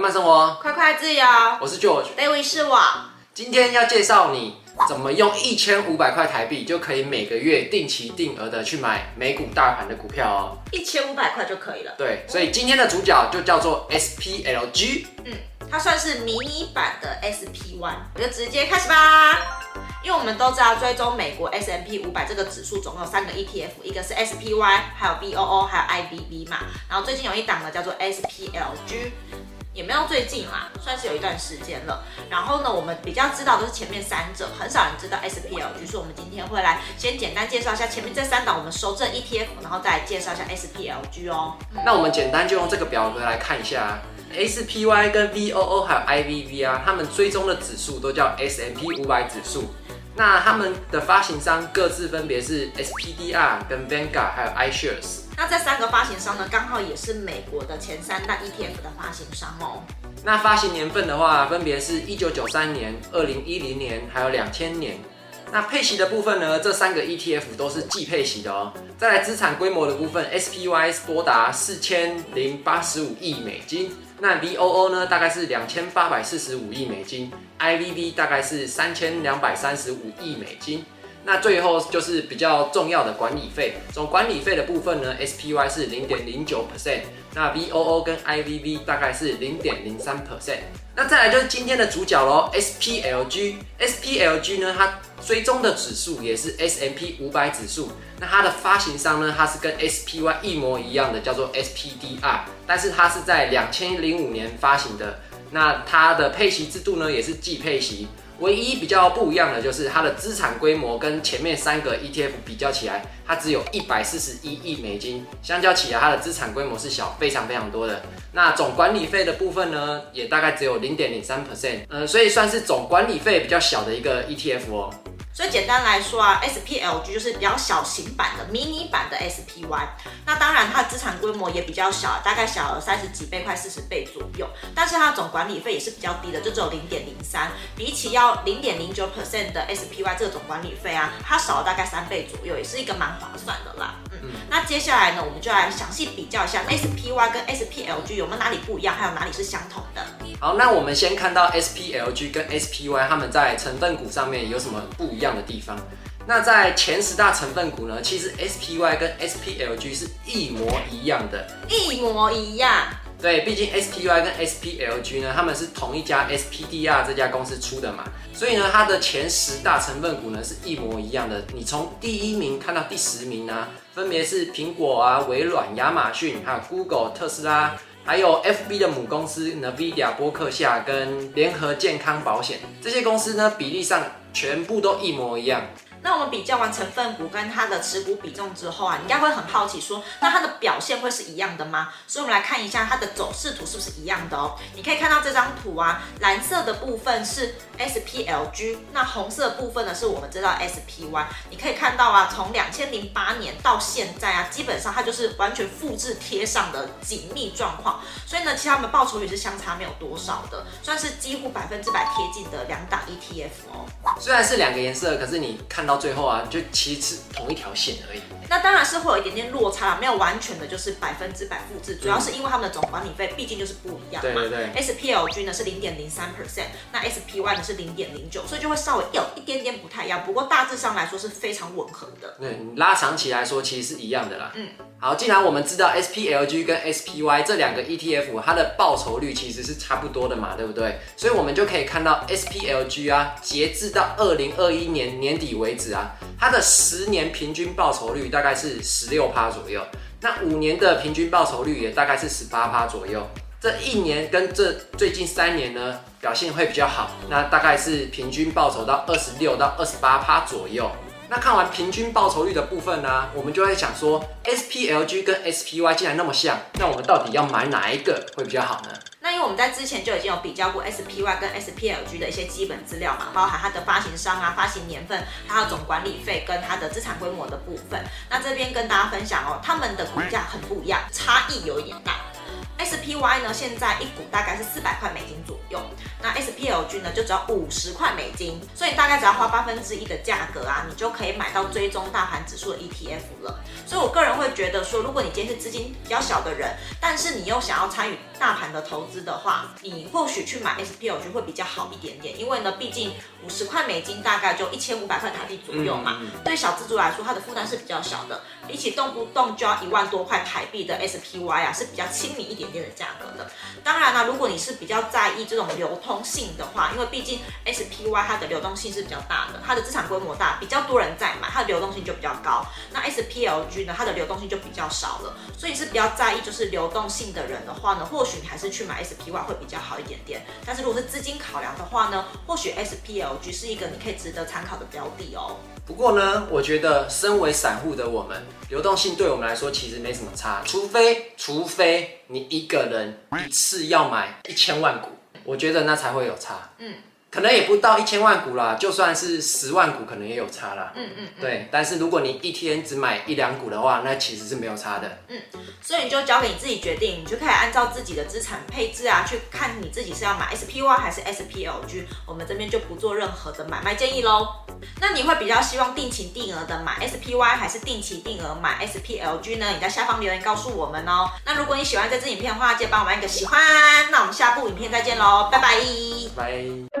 慢慢生活，快快自由。我是 George，David 是我。今天要介绍你怎么用一千五百块台币就可以每个月定期定额的去买美股大盘的股票哦。一千五百块就可以了。对，所以今天的主角就叫做 SPLG。嗯，它算是迷你版的 SPY。我就直接开始吧。因为我们都知道，追踪美国 S&P 五百这个指数总共有三个 ETF，一个是 SPY，还有 B O O，还有 I B B 嘛。然后最近有一档呢，叫做 SPLG，也没有最近啦，算是有一段时间了。然后呢，我们比较知道都是前面三者，很少人知道 SPLG，所以我们今天会来先简单介绍一下前面这三档我们熟知的 ETF，然后再来介绍一下 SPLG 哦。那我们简单就用这个表格来看一下。SPY 跟 VOO 还有 IVV 啊，他们追踪的指数都叫 S&P 五百指数。那他们的发行商各自分别是 SPDR 跟 Vanguard 还有 iShares。那这三个发行商呢，刚好也是美国的前三大 ETF 的发行商哦。那发行年份的话，分别是一九九三年、二零一零年还有两千年。那配息的部分呢，这三个 ETF 都是季配息的哦。再来资产规模的部分，SPY 多达四千零八十五亿美金。那 VOO 呢，大概是两千八百四十五亿美金，IVV 大概是三千两百三十五亿美金。那最后就是比较重要的管理费，总管理费的部分呢，SPY 是零点零九 percent，那 VOO 跟 IVV 大概是零点零三 percent。那再来就是今天的主角喽，SPLG。SPLG 呢，它追踪的指数也是 S&P 五百指数。那它的发行商呢，它是跟 SPY 一模一样的，叫做 SPDR，但是它是在两千零五年发行的。那它的配息制度呢，也是季配息。唯一比较不一样的就是它的资产规模跟前面三个 ETF 比较起来，它只有一百四十一亿美金，相较起来它的资产规模是小非常非常多的。那总管理费的部分呢，也大概只有零点零三 percent，呃，所以算是总管理费比较小的一个 ETF 哦。所以简单来说啊，SPLG 就是比较小型版的迷你版的 SPY。那当然它的资产规模也比较小，大概小了三十几倍，快四十倍左右。但是它总管理费也是比较低的，就只有零点零三，比起要零点零九 percent 的 SPY 这个总管理费啊，它少了大概三倍左右，也是一个蛮划算的啦。嗯，嗯，那接下来呢，我们就来详细比较一下 SPY 跟 SPLG 有没有哪里不一样，还有哪里是相同的。好，那我们先看到 SPLG 跟 SPY 他们在成分股上面有什么不一样的地方？那在前十大成分股呢，其实 SPY 跟 SPLG 是一模一样的，一模一样。对，毕竟 SPY 跟 SPLG 呢，他们是同一家 SPDR 这家公司出的嘛，所以呢，它的前十大成分股呢是一模一样的。你从第一名看到第十名呢，分别是苹果啊、微软、亚马逊，还有 Google、特斯拉。还有 FB 的母公司 NVIDIA、波克夏跟联合健康保险这些公司呢，比例上全部都一模一样。那我们比较完成分股跟它的持股比重之后啊，你应该会很好奇说，那它的表现会是一样的吗？所以，我们来看一下它的走势图是不是一样的哦。你可以看到这张图啊，蓝色的部分是 SPLG，那红色部分呢是我们知道 SPY。你可以看到啊，从两千零八年到现在啊，基本上它就是完全复制贴上的紧密状况。所以呢，其实它们报酬率是相差没有多少的，算是几乎百分之百贴近的两档 ETF 哦。虽然是两个颜色，可是你看最后啊，就其实是同一条线而已。那当然是会有一点点落差，没有完全的就是百分之百复制，主要是因为他们的总管理费毕竟就是不一样嘛。对对对。SPLG 呢是零点零三 percent，那 SPY 呢是零点零九，所以就会稍微有一点点不太一样。不过大致上来说是非常吻合的。对，你拉长期来说其实是一样的啦。嗯。好，既然我们知道 SPLG 跟 SPY 这两个 ETF 它的报酬率其实是差不多的嘛，对不对？所以我们就可以看到 SPLG 啊，截至到二零二一年年底为止啊，它的十年平均报酬率大概是十六趴左右，那五年的平均报酬率也大概是十八趴左右。这一年跟这最近三年呢，表现会比较好，那大概是平均报酬到二十六到二十八趴左右。那看完平均报酬率的部分呢、我们就会想说，SPLG 跟 SPY 既然那么像，那我们到底要买哪一个会比较好呢？那因为我们在之前就已经有比较过 SPY 跟 SPLG 的一些基本资料嘛，包含它的发行商啊、发行年份、它的总管理费跟它的资产规模的部分。那这边跟大家分享哦，他们的股价很不一样，差异有一点大。SPY 呢，现在一股大概是四百块美金左右，那 SPLG 呢就只要五十块美金，所以大概只要花八分之一的价格啊，你就可以买到追踪大盘指数的 ETF 了。所以我个人会觉得说，如果你今天是资金比较小的人，但是你又想要参与大盘的投资的话，你或许去买 SPLG 会比较好一点点，因为呢，毕竟五十块美金大概就一千五百块台币左右嘛，嗯嗯、对小资族来说，它的负担是比较小的，比起动不动就要一万多块台币的 SPY 啊，是比较亲民一点点的价格的。当然呢，如果你是比较在意这种流通性的话，因为毕竟 SPY 它的流动性是比较大的，它的资产规模大，比较多人在买，它的流动性就比较高。那 SPLG 呢，它的流动性就比较少了，所以是比较在意就是流动性的人的话呢，或许你还是去买 SPY 会比较好一点点。但是如果是资金考量的话呢，或许 SPLG 是一个你可以值得参考的标的哦。不过呢，我觉得身为散户的我们，流动性对我们来说其实没什么差，除非除非你一个人一次要买一千万股，我觉得那才会有差。嗯。可能也不到一千万股啦，就算是十万股，可能也有差啦。嗯嗯，嗯对。但是如果你一天只买一两股的话，那其实是没有差的。嗯，所以你就交给你自己决定，你就可以按照自己的资产配置啊，去看你自己是要买 SPY 还是 SPLG。我们这边就不做任何的买卖建议喽。那你会比较希望定期定额的买 SPY 还是定期定额买 SPLG 呢？你在下方留言告诉我们哦。那如果你喜欢这支影片的话，记得帮我们按个喜欢。那我们下部影片再见喽，拜拜。拜。